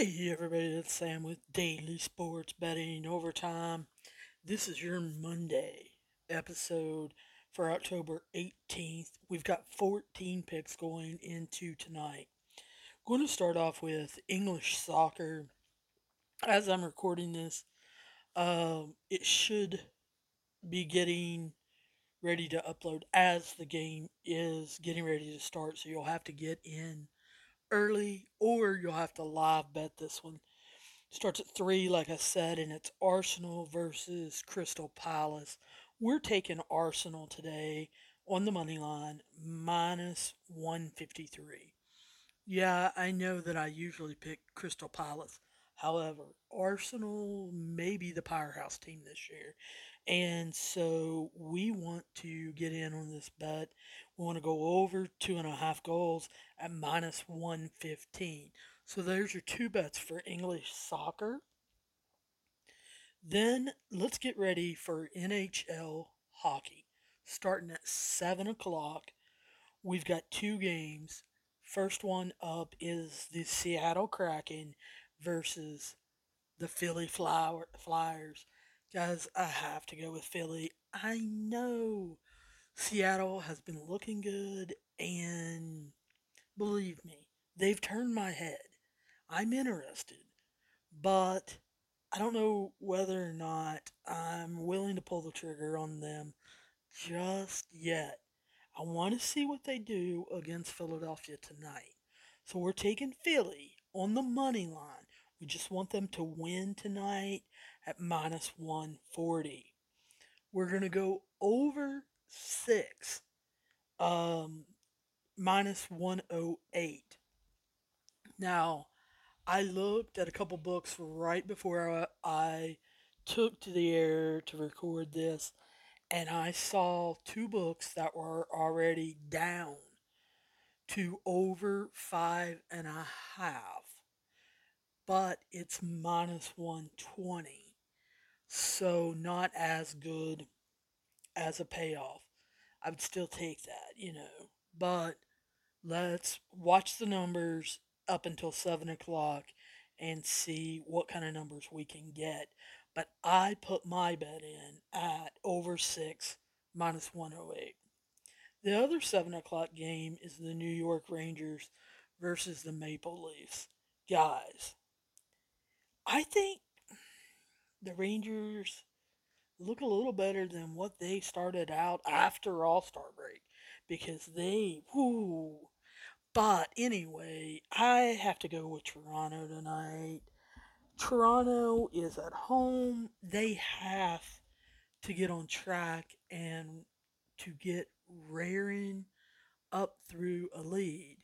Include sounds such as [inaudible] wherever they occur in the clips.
Hey everybody, it's Sam with Daily Sports Betting Overtime. This is your Monday episode for October 18th. We've got 14 picks going into tonight. Going to start off with English soccer. As I'm recording this, um, it should be getting ready to upload as the game is getting ready to start, so you'll have to get in early, or you'll have to live bet this one. Starts at three, like I said, and it's Arsenal versus Crystal Palace. We're taking Arsenal today on the money line minus 153. Yeah, I know that I usually pick Crystal Palace. However, Arsenal may be the powerhouse team this year. And so we want to get in on this bet. We want to go over two and a half goals at minus 115. So there's your two bets for English soccer. Then let's get ready for NHL hockey. Starting at 7 o'clock, we've got two games. First one up is the Seattle Kraken versus the Philly Flyers. Guys, I have to go with Philly. I know Seattle has been looking good, and believe me, they've turned my head. I'm interested, but I don't know whether or not I'm willing to pull the trigger on them just yet. I want to see what they do against Philadelphia tonight. So we're taking Philly on the money line. We just want them to win tonight at minus 140. We're going to go over 6, um, minus 108. Now, I looked at a couple books right before I took to the air to record this, and I saw two books that were already down to over five and a half, but it's minus 120. So not as good as a payoff. I would still take that, you know. But let's watch the numbers up until 7 o'clock and see what kind of numbers we can get. But I put my bet in at over 6 minus 108. The other 7 o'clock game is the New York Rangers versus the Maple Leafs. Guys, I think the Rangers look a little better than what they started out after All Star break because they, whoo. But anyway, I have to go with Toronto tonight. Toronto is at home. They have to get on track and to get raring up through a lead.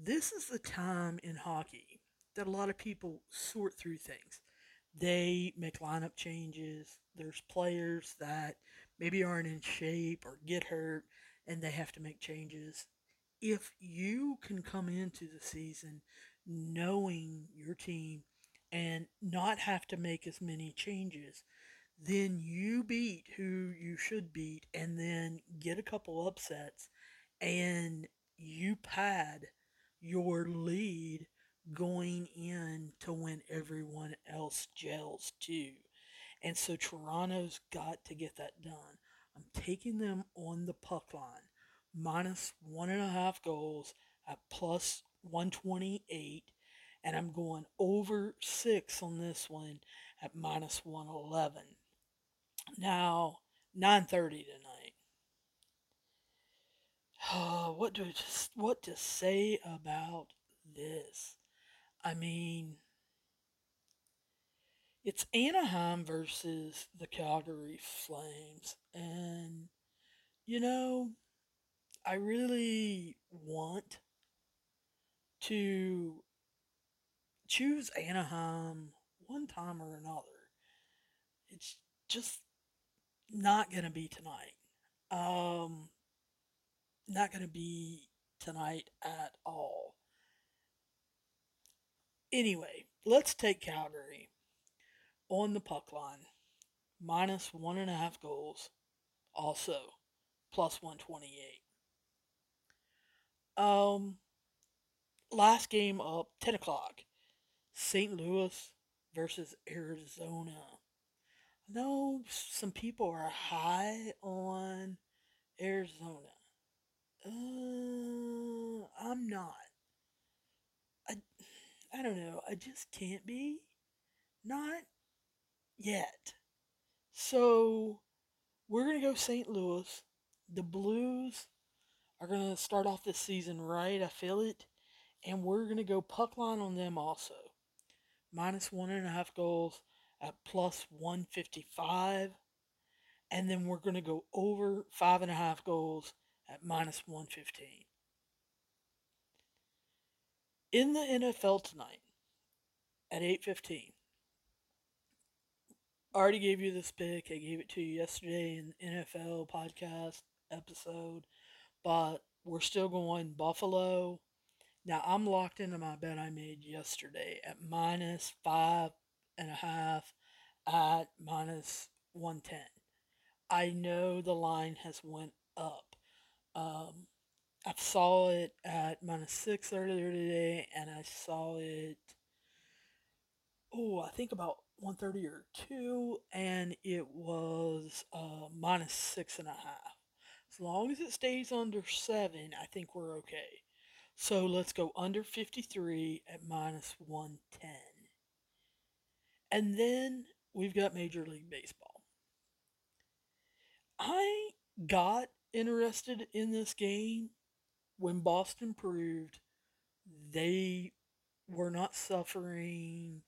This is the time in hockey that a lot of people sort through things they make lineup changes. There's players that maybe aren't in shape or get hurt and they have to make changes. If you can come into the season knowing your team and not have to make as many changes, then you beat who you should beat and then get a couple upsets and you pad your lead going in to when everyone else gels too. And so Toronto's got to get that done. I'm taking them on the puck line, minus one and a half goals at plus 128. And I'm going over six on this one at minus 111. Now, 9:30 tonight. [sighs] What do just what to say about this? I mean, it's Anaheim versus the Calgary Flames. And, you know, I really want to choose Anaheim one time or another. It's just not going to be tonight. Um, not going to be tonight at all. Anyway, let's take Calgary on the puck line, minus one and a half goals, also plus 128. Um, last game up, 10 o'clock. St. Louis versus Arizona. I know some people are high on Arizona. Uh, I'm not. I, don't know. I just can't be. Not yet. So we're going to go St. Louis. The Blues are going to start off this season right. I feel it. And we're going to go puck line on them also. Minus one and a half goals at plus 155. And then we're going to go over five and a half goals at minus 115. In the NFL tonight at 8:15. I already gave you this pick. I gave it to you yesterday in NFL podcast episode, but we're still going Buffalo. Now I'm locked into my bet I made yesterday at minus five and a half at minus 110. I know the line has went up. Um, I saw it at minus six earlier today, and I saw it. Oh, I think about 130 or two, and it was uh, minus six and a half. As long as it stays under seven, I think we're okay. So let's go under 53 at minus 110. And then we've got Major League Baseball. I got interested in this game when Boston proved they were not suffering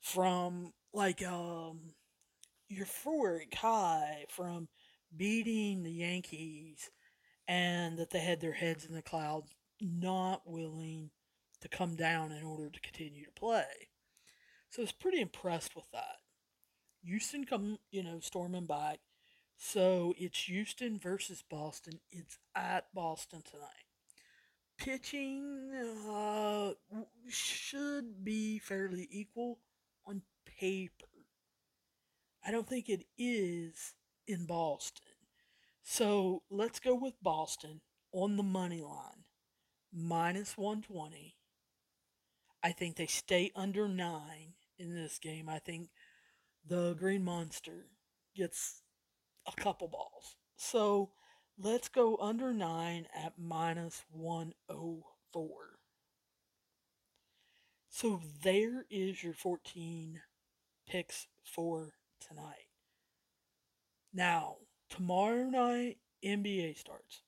from like um euphoric high from beating the Yankees and that they had their heads in the clouds, not willing to come down in order to continue to play. So I was pretty impressed with that. Houston come, you know, storming back. So it's Houston versus Boston. It's at Boston tonight. Pitching uh, should be fairly equal on paper. I don't think it is in Boston. So let's go with Boston on the money line, minus 120. I think they stay under nine in this game. I think the Green Monster gets a couple balls. So let's go under nine at minus 104. So there is your 14 picks for tonight. Now, tomorrow night, NBA starts.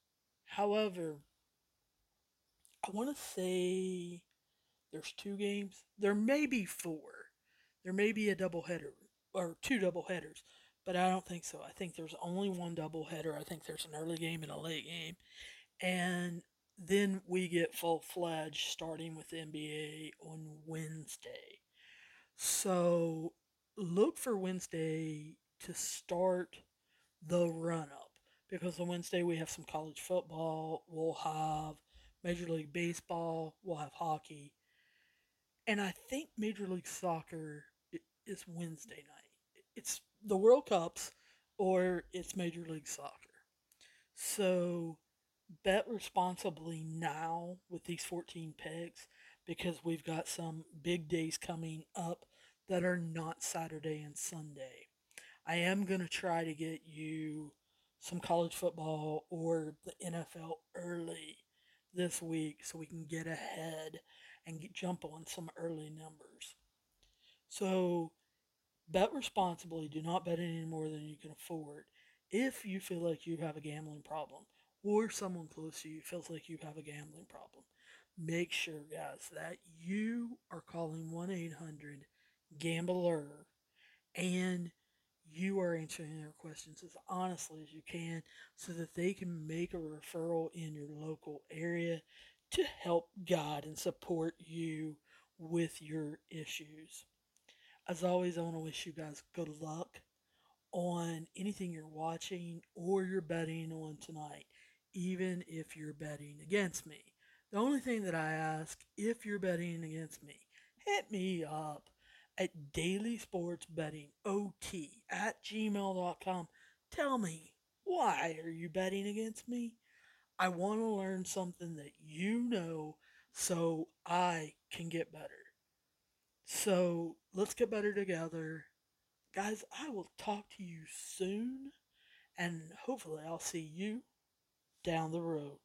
However, I want to say there's two games. There may be four. There may be a double header or two double headers, but I don't think so. I think there's only one double header. I think there's an early game and a late game. And then we get full fledged starting with NBA on Wednesday. So look for Wednesday to start the run up because on Wednesday we have some college football, we'll have Major League Baseball, we'll have hockey, and I think Major League Soccer is Wednesday night. It's the World Cups or it's Major League Soccer. So bet responsibly now with these 14 picks because we've got some big days coming up that are not Saturday and Sunday. I am going to try to get you some college football or the NFL early this week so we can get ahead and get, jump on some early numbers. So bet responsibly. Do not bet any more than you can afford. If you feel like you have a gambling problem or someone close to you feels like you have a gambling problem, make sure, guys, that you are calling 1 800 Gambler and you are answering their questions as honestly as you can so that they can make a referral in your local area to help guide and support you with your issues. As always, I want to wish you guys good luck on anything you're watching or you're betting on tonight, even if you're betting against me. The only thing that I ask if you're betting against me, hit me up at Daily Sports Betting OT at gmail.com. Tell me, why are you betting against me? I want to learn something that you know so I can get better. So let's get better together. Guys, I will talk to you soon, and hopefully, I'll see you down the road.